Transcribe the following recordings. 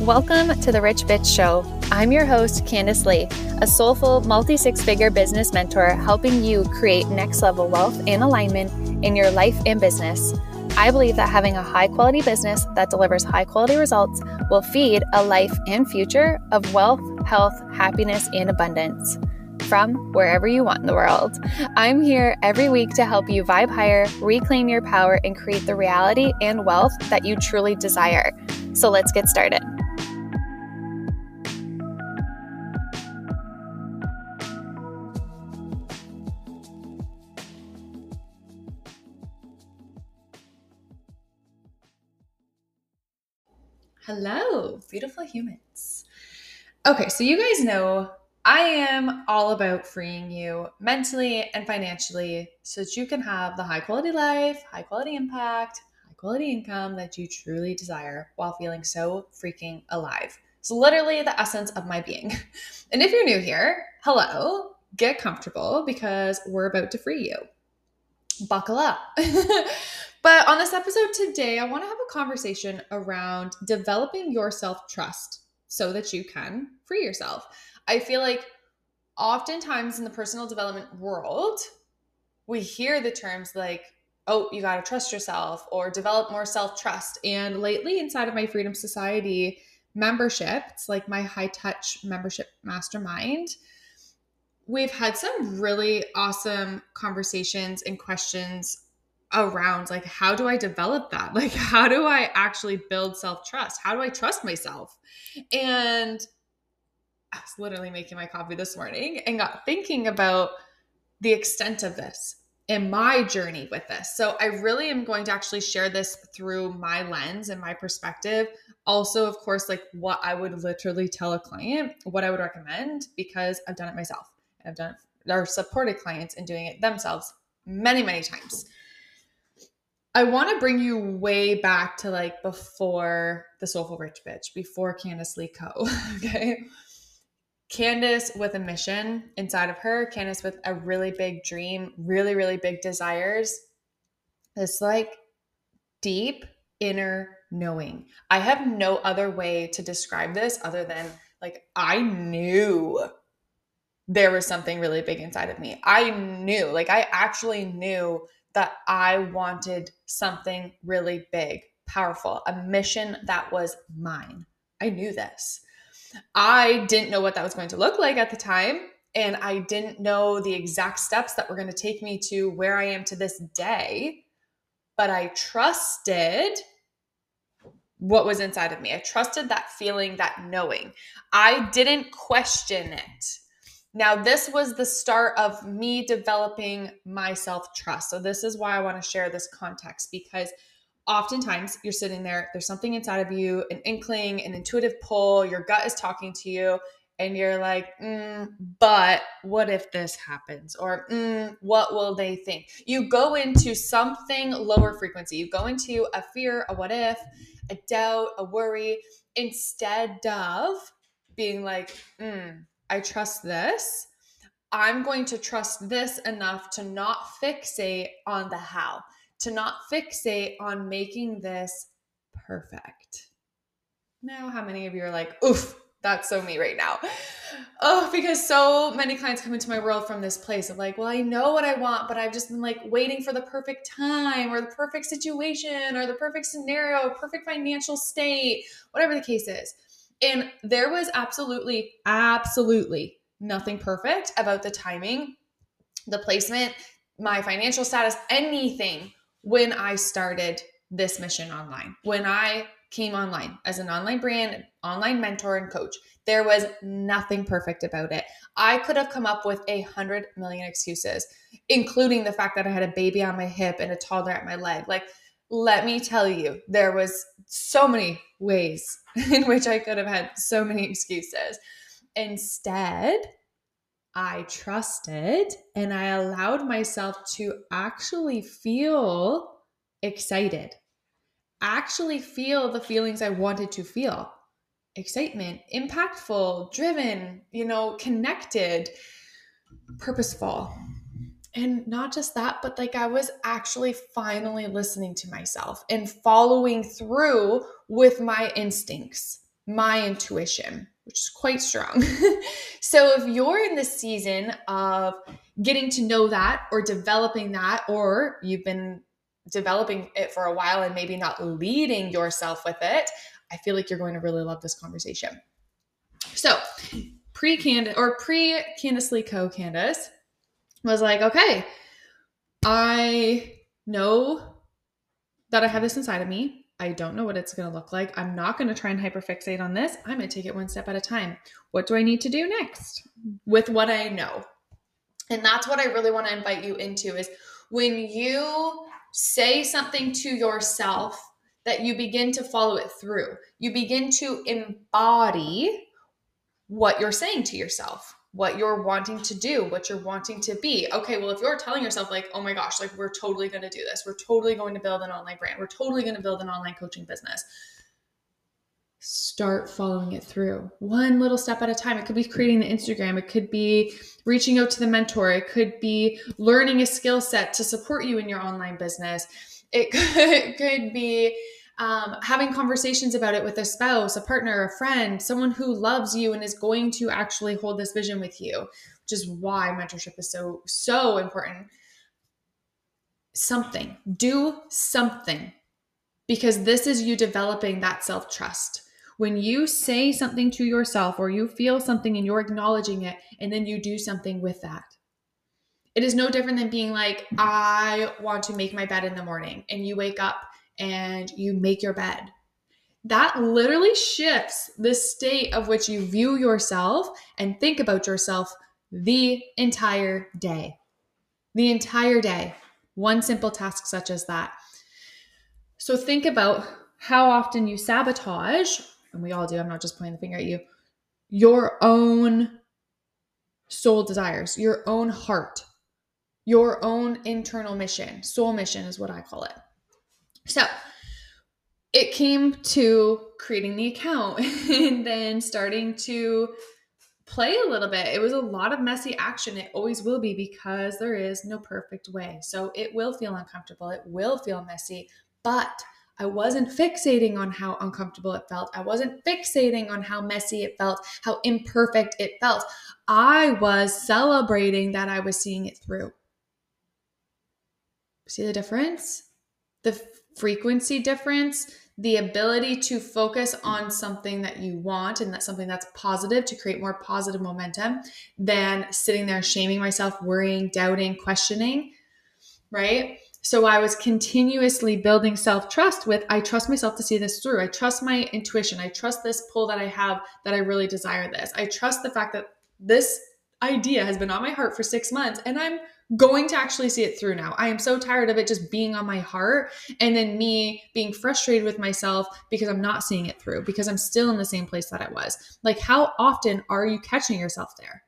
Welcome to the Rich Bitch Show. I'm your host, Kandice Lea, a soulful multi six figure business mentor helping you create next level wealth and alignment in your life and business. I believe that having a high quality business that delivers high quality results will feed a life and future of wealth, health, happiness, and abundance from wherever you want in the world. I'm here every week to help you vibe higher, reclaim your power, and create the reality and wealth that you truly desire. So let's get started. Hello, beautiful humans. Okay, so you guys know I am all about freeing you mentally and financially so that you can have the high quality life, high quality impact, high quality income that you truly desire while feeling so freaking alive. It's literally the essence of my being. And if you're new here, hello, get comfortable because we're about to free you. Buckle up. But on this episode today, I want to have a conversation around developing your self trust so that you can free yourself. I feel like oftentimes in the personal development world, we hear the terms like, oh, you got to trust yourself or develop more self trust. And lately, inside of my Freedom Society membership, it's like my high touch membership mastermind. We've had some really awesome conversations and questions around like how do I develop that? Like how do I actually build self-trust? How do I trust myself? And I was literally making my coffee this morning and got thinking about the extent of this and my journey with this. So I really am going to actually share this through my lens and my perspective. Also, of course, like what I would literally tell a client, what I would recommend because I've done it myself. And I've done it or supported clients in doing it themselves many, many times. I want to bring you way back to like before the Soulful Rich Bitch, before Kandice Lea Co. okay. Kandice with a mission inside of her, Kandice with a really big dream, really, really big desires. This like deep inner knowing. I have no other way to describe this other than like I knew there was something really big inside of me. I knew, like I actually knew that I wanted something really big, powerful, a mission that was mine. I knew this. I didn't know what that was going to look like at the time. And I didn't know the exact steps that were going to take me to where I am to this day. But I trusted what was inside of me. I trusted that feeling, that knowing. I didn't question it. Now, this was the start of me developing my self trust. So, this is why I want to share this context because oftentimes you're sitting there, there's something inside of you, an inkling, an intuitive pull, your gut is talking to you, and you're like, mm, but what if this happens? Or mm, what will they think? You go into something lower frequency, you go into a fear, a what if, a doubt, a worry, instead of being like, mm, I trust this. I'm going to trust this enough to not fixate on the how, to not fixate on making this perfect. Now, how many of you are like, oof, that's so me right now? Oh, because so many clients come into my world from this place of like, well, I know what I want, but I've just been like waiting for the perfect time or the perfect situation or the perfect scenario, perfect financial state, whatever the case is. And there was absolutely, absolutely nothing perfect about the timing, the placement, my financial status, anything when I started this mission online. When I came online as an online brand, online mentor, and coach, there was nothing perfect about it. I could have come up with a hundred million excuses, including the fact that I had a baby on my hip and a toddler at my leg. Like, let me tell you, there was so many ways in which I could have had so many excuses. Instead, I trusted and I allowed myself to actually feel excited, actually feel the feelings I wanted to feel. Excitement, impactful, driven, you know, connected, purposeful. and not just that, but like I was actually finally listening to myself and following through with my instincts, my intuition, which is quite strong. so if you're in the season of getting to know that or developing that, or you've been developing it for a while and maybe not leading yourself with it, I feel like you're going to really love this conversation. So, pre Kandice or pre Kandice Lea Co. Kandice was like, okay, I know that I have this inside of me. I don't know what it's going to look like. I'm not going to try and hyperfixate on this. I'm going to take it one step at a time. What do I need to do next with what I know? And that's what I really want to invite you into is when you say something to yourself that you begin to follow it through. You begin to embody what you're saying to yourself what you're wanting to do, what you're wanting to be. Okay, well, if you're telling yourself, like, oh my gosh, like, we're totally going to do this, we're totally going to build an online brand, we're totally going to build an online coaching business, start following it through. One little step at a time. It could be creating the Instagram, it could be reaching out to the mentor, it could be learning a skill set to support you in your online business, it could, it could be um, having conversations about it with a spouse, a partner, a friend, someone who loves you and is going to actually hold this vision with you, which is why mentorship is so, so important. Something, do something, because this is you developing that self trust. When you say something to yourself or you feel something and you're acknowledging it, and then you do something with that. It is no different than being like, I want to make my bed in the morning, and you wake up and you make your bed. That literally shifts the state of which you view yourself and think about yourself the entire day. The entire day. One simple task such as that. So think about how often you sabotage, and we all do, I'm not just pointing the finger at you, your own soul desires, your own heart, your own internal mission. Soul mission is what I call it. So it came to creating the account and then starting to play a little bit. It was a lot of messy action. It always will be because there is no perfect way. So it will feel uncomfortable. It will feel messy, but I wasn't fixating on how uncomfortable it felt. I wasn't fixating on how messy it felt, how imperfect it felt. I was celebrating that I was seeing it through. See the difference? The frequency difference, the ability to focus on something that you want and that's something that's positive to create more positive momentum than sitting there shaming myself, worrying, doubting, questioning, right? So I was continuously building self trust with I trust myself to see this through. I trust my intuition. I trust this pull that I have that I really desire this. I trust the fact that this idea has been on my heart for six months and I'm going to actually see it through now. I am so tired of it just being on my heart and then me being frustrated with myself because I'm not seeing it through, because I'm still in the same place that I was. Like, how often are you catching yourself there?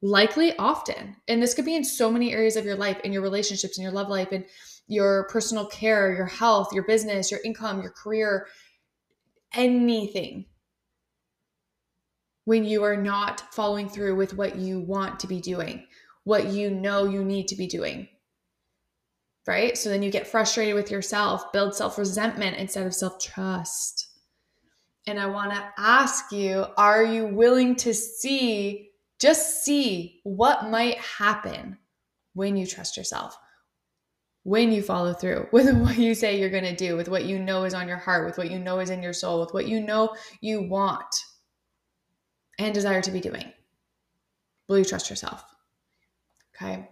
Likely often. And this could be in so many areas of your life, in your relationships, in your love life, in your personal care, your health, your business, your income, your career, anything. When you are not following through with what you want to be doing what you know you need to be doing. Right? So then you get frustrated with yourself, build self resentment instead of self trust. And I want to ask you are you willing to see, just see what might happen when you trust yourself? When you follow through with what you say you're going to do, with what you know is on your heart, with what you know is in your soul, with what you know you want and desire to be doing. Will you trust yourself? Okay.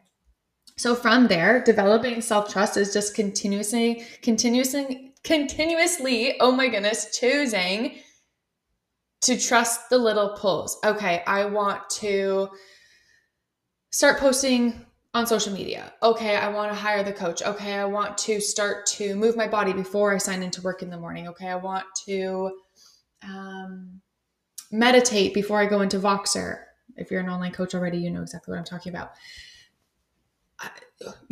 So from there, developing self-trust is just continuously, continuously, continuously, oh my goodness, choosing to trust the little pulls. Okay, I want to start posting on social media. Okay, I want to hire the coach. Okay, I want to start to move my body before I sign into work in the morning. Okay, I want to um, meditate before I go into Voxer. If you're an online coach already, you know exactly what I'm talking about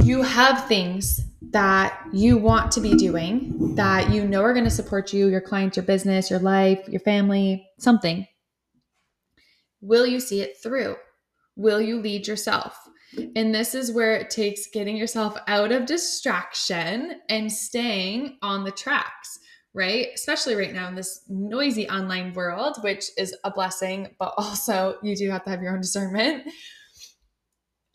you have things that you want to be doing that you know are going to support you, your clients, your business, your life, your family, something. Will you see it through? Will you lead yourself? And this is where it takes getting yourself out of distraction and staying on the tracks, right? Especially right now in this noisy online world, which is a blessing, but also you do have to have your own discernment.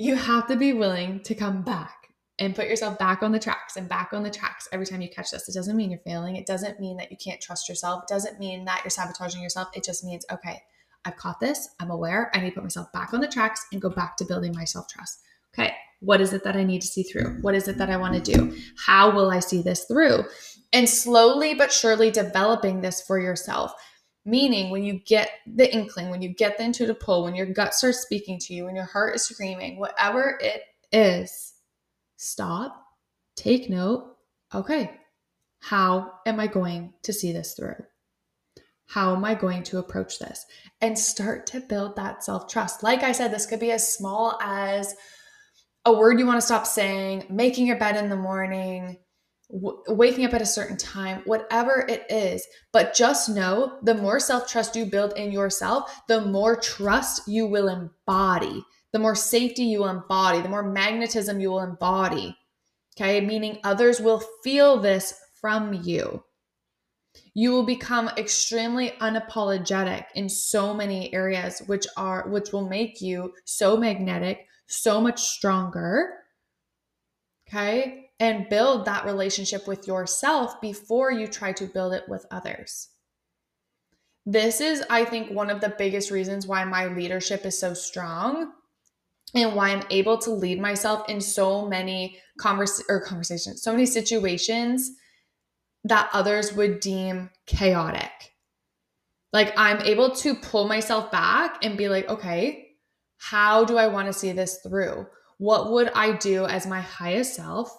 You have to be willing to come back and put yourself back on the tracks and back on the tracks every time you catch this. It doesn't mean you're failing. It doesn't mean that you can't trust yourself. It doesn't mean that you're sabotaging yourself. It just means, okay, I've caught this. I'm aware. I need to put myself back on the tracks and go back to building my self trust. Okay, what is it that I need to see through? What is it that I want to do? How will I see this through? And slowly but surely developing this for yourself. Meaning, when you get the inkling, when you get the intuitive pull, when your gut starts speaking to you, when your heart is screaming, whatever it is, stop, take note. Okay, how am I going to see this through? How am I going to approach this? And start to build that self trust. Like I said, this could be as small as a word you want to stop saying, making your bed in the morning, w- waking up at a certain time, whatever it is. But just know the more self trust you build in yourself, the more trust you will embody the more safety you embody, the more magnetism you will embody. Okay, meaning others will feel this from you. You will become extremely unapologetic in so many areas which are which will make you so magnetic, so much stronger. Okay? And build that relationship with yourself before you try to build it with others. This is, I think, one of the biggest reasons why my leadership is so strong and why I'm able to lead myself in so many convers- or conversations, so many situations that others would deem chaotic. Like I'm able to pull myself back and be like, okay, how do I want to see this through? What would I do as my highest self?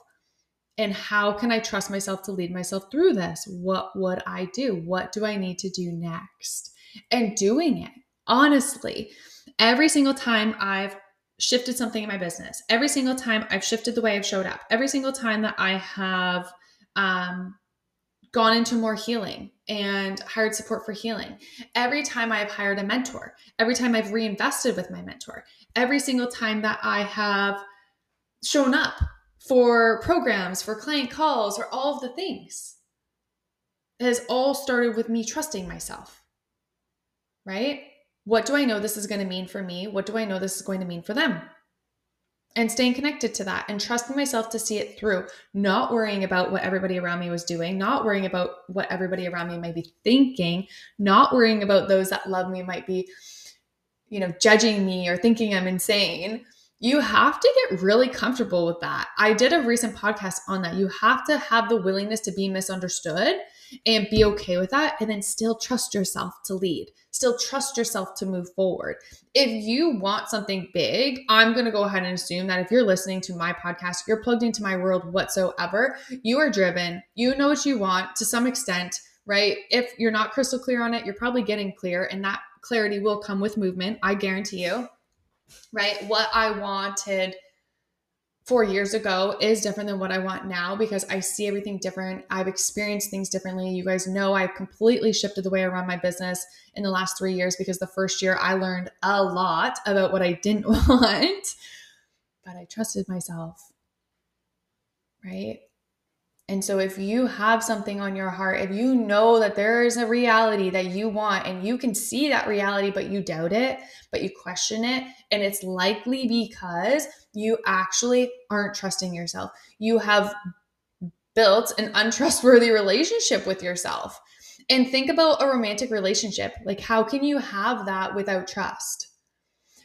And how can I trust myself to lead myself through this? What would I do? What do I need to do next? And doing it honestly. Every single time I've shifted something in my business. Every single time I've shifted the way I've showed up. Every single time that I have um, gone into more healing and hired support for healing. Every time I've hired a mentor. Every time I've reinvested with my mentor. Every single time that I have shown up for programs, for client calls, for all of the things. It has all started with me trusting myself. Right? What do I know this is going to mean for me? What do I know this is going to mean for them? And staying connected to that and trusting myself to see it through, not worrying about what everybody around me was doing, not worrying about what everybody around me might be thinking, not worrying about those that love me might be, you know, judging me or thinking I'm insane. You have to get really comfortable with that. I did a recent podcast on that. You have to have the willingness to be misunderstood and be okay with that and then still trust yourself to lead still trust yourself to move forward. If you want something big i'm going to go ahead and assume that if you're listening to my podcast you're plugged into my world whatsoever. You are driven. You know what you want to some extent right? If you're not crystal clear on it you're probably getting clear and that clarity will come with movement i guarantee you right what i wanted four years ago is different than what I want now because I see everything different. I've experienced things differently. You guys know I've completely shifted the way I run my business in the last three years because the first year I learned a lot about what I didn't want, but I trusted myself. Right. And so, if you have something on your heart, if you know that there is a reality that you want and you can see that reality, but you doubt it, but you question it, and it's likely because you actually aren't trusting yourself. You have built an untrustworthy relationship with yourself. And think about a romantic relationship. Like, how can you have that without trust?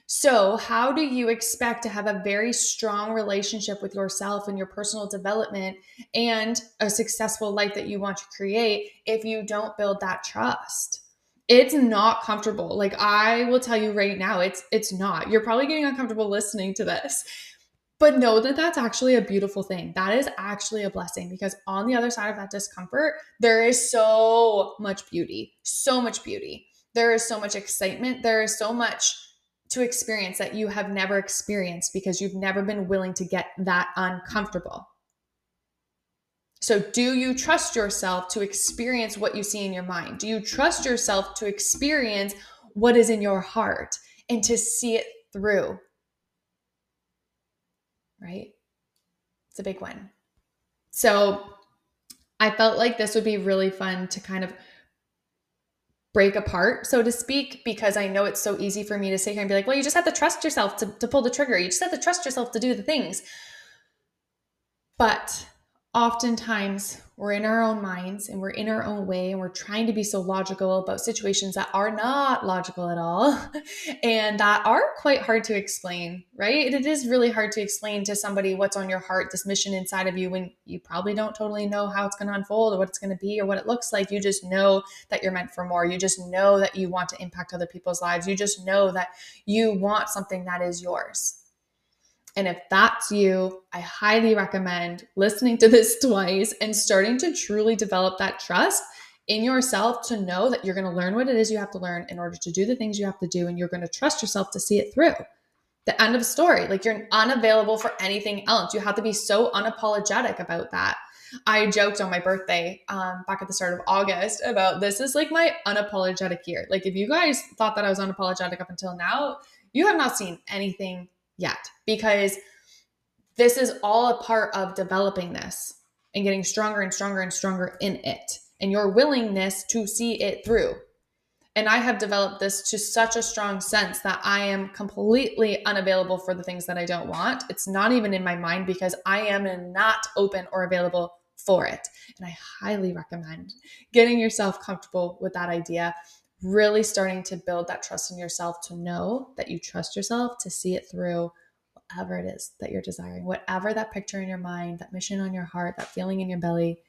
So, how do you expect to have a very strong relationship with yourself and your personal development and a successful life that you want to create if you don't build that trust? It's not comfortable. Like I will tell you right now, it's it's not. You're probably getting uncomfortable listening to this. But know that that's actually a beautiful thing. That is actually a blessing because on the other side of that discomfort, there is so much beauty, so much beauty. There is so much excitement. There is so much to experience that you have never experienced because you've never been willing to get that uncomfortable. So, do you trust yourself to experience what you see in your mind? Do you trust yourself to experience what is in your heart and to see it through? right? It's a big one. So I felt like this would be really fun to kind of break apart, so to speak, because I know it's so easy for me to sit here and be like, well, you just have to trust yourself to, to pull the trigger. You just have to trust yourself to do the things. But oftentimes we're in our own minds and we're in our own way and we're trying to be so logical about situations that are not logical at all and that are quite hard to explain, right? It is really hard to explain to somebody what's on your heart, this mission inside of you, when you probably don't totally know how it's going to unfold or what it's going to be or what it looks like. You just know that you're meant for more. You just know that you want to impact other people's lives. You just know that you want something that is yours. And if that's you, I highly recommend listening to this twice and starting to truly develop that trust in yourself to know that you're going to learn what it is you have to learn in order to do the things you have to do. And you're going to trust yourself to see it through. The end of story. Like you're unavailable for anything else. You have to be so unapologetic about that. I joked on my birthday um, back at the start of August about this is like my unapologetic year. Like, if you guys thought that I was unapologetic up until now, you have not seen anything yet because this is all a part of developing this and getting stronger and stronger and stronger in it and your willingness to see it through. And I have developed this to such a strong sense that I am completely unavailable for the things that I don't want. It's not even in my mind because I am not open or available for it. And I highly recommend getting yourself comfortable with that idea really starting to build that trust in yourself to know that you trust yourself to see it through whatever it is that you're desiring, whatever that picture in your mind, that mission on your heart, that feeling in your belly.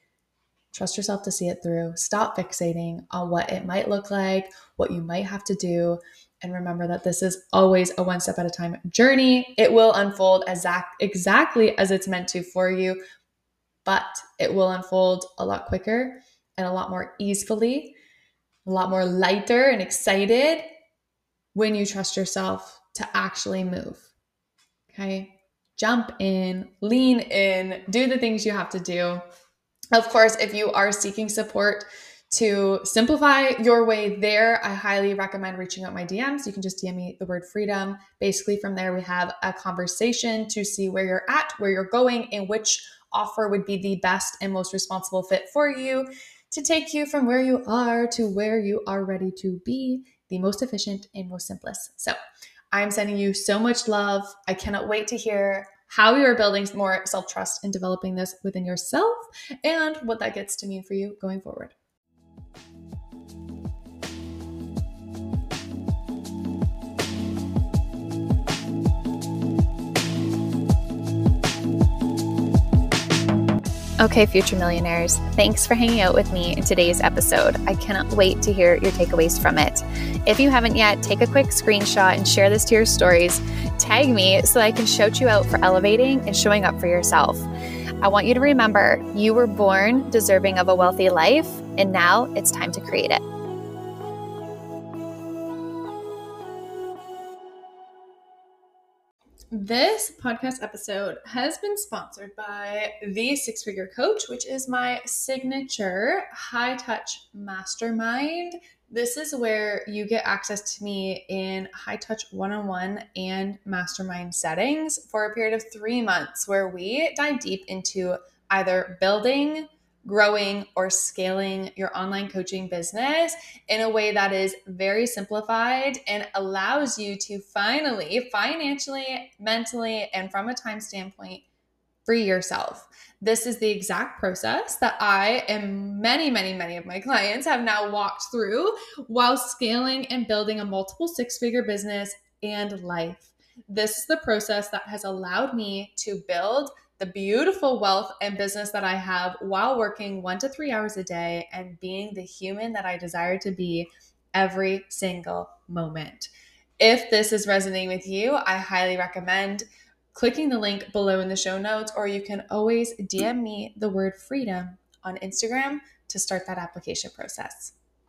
Trust yourself to see it through. Stop fixating on what it might look like, what you might have to do. And remember that this is always a one step at a time journey. It will unfold exact, exactly as it's meant to for you, but it will unfold a lot quicker and a lot more easily a lot more lighter and excited when you trust yourself to actually move. Okay. Jump in, lean in, do the things you have to do. Of course, if you are seeking support to simplify your way there, I highly recommend reaching out my DMs. You can just DM me the word freedom. Basically, from there, we have a conversation to see where you're at, where you're going, and which offer would be the best and most responsible fit for you to take you from where you are to where you are ready to be, the most efficient and most simplest. So, I'm sending you so much love. I cannot wait to hear how you are building more self trust and developing this within yourself and what that gets to mean for you going forward. Okay, future millionaires, thanks for hanging out with me in today's episode. I cannot wait to hear your takeaways from it. If you haven't yet, take a quick screenshot and share this to your stories. Tag me so I can shout you out for elevating and showing up for yourself. I want you to remember you were born deserving of a wealthy life, and now it's time to create it. This podcast episode has been sponsored by The Six Figure Coach, which is my signature high touch mastermind. This is where you get access to me in high touch one on one and mastermind settings for a period of three months, where we dive deep into either building, growing or scaling your online coaching business in a way that is very simplified and allows you to finally, financially, mentally, and from a time standpoint, free yourself. This is the exact process that I and many, many, many of my clients have now walked through while scaling and building a multiple six figure business and life. This is the process that has allowed me to build the beautiful wealth and business that I have while working one to three hours a day and being the human that I desire to be every single moment. If this is resonating with you, I highly recommend clicking the link below in the show notes, or you can always DM me the word freedom on Instagram to start that application process.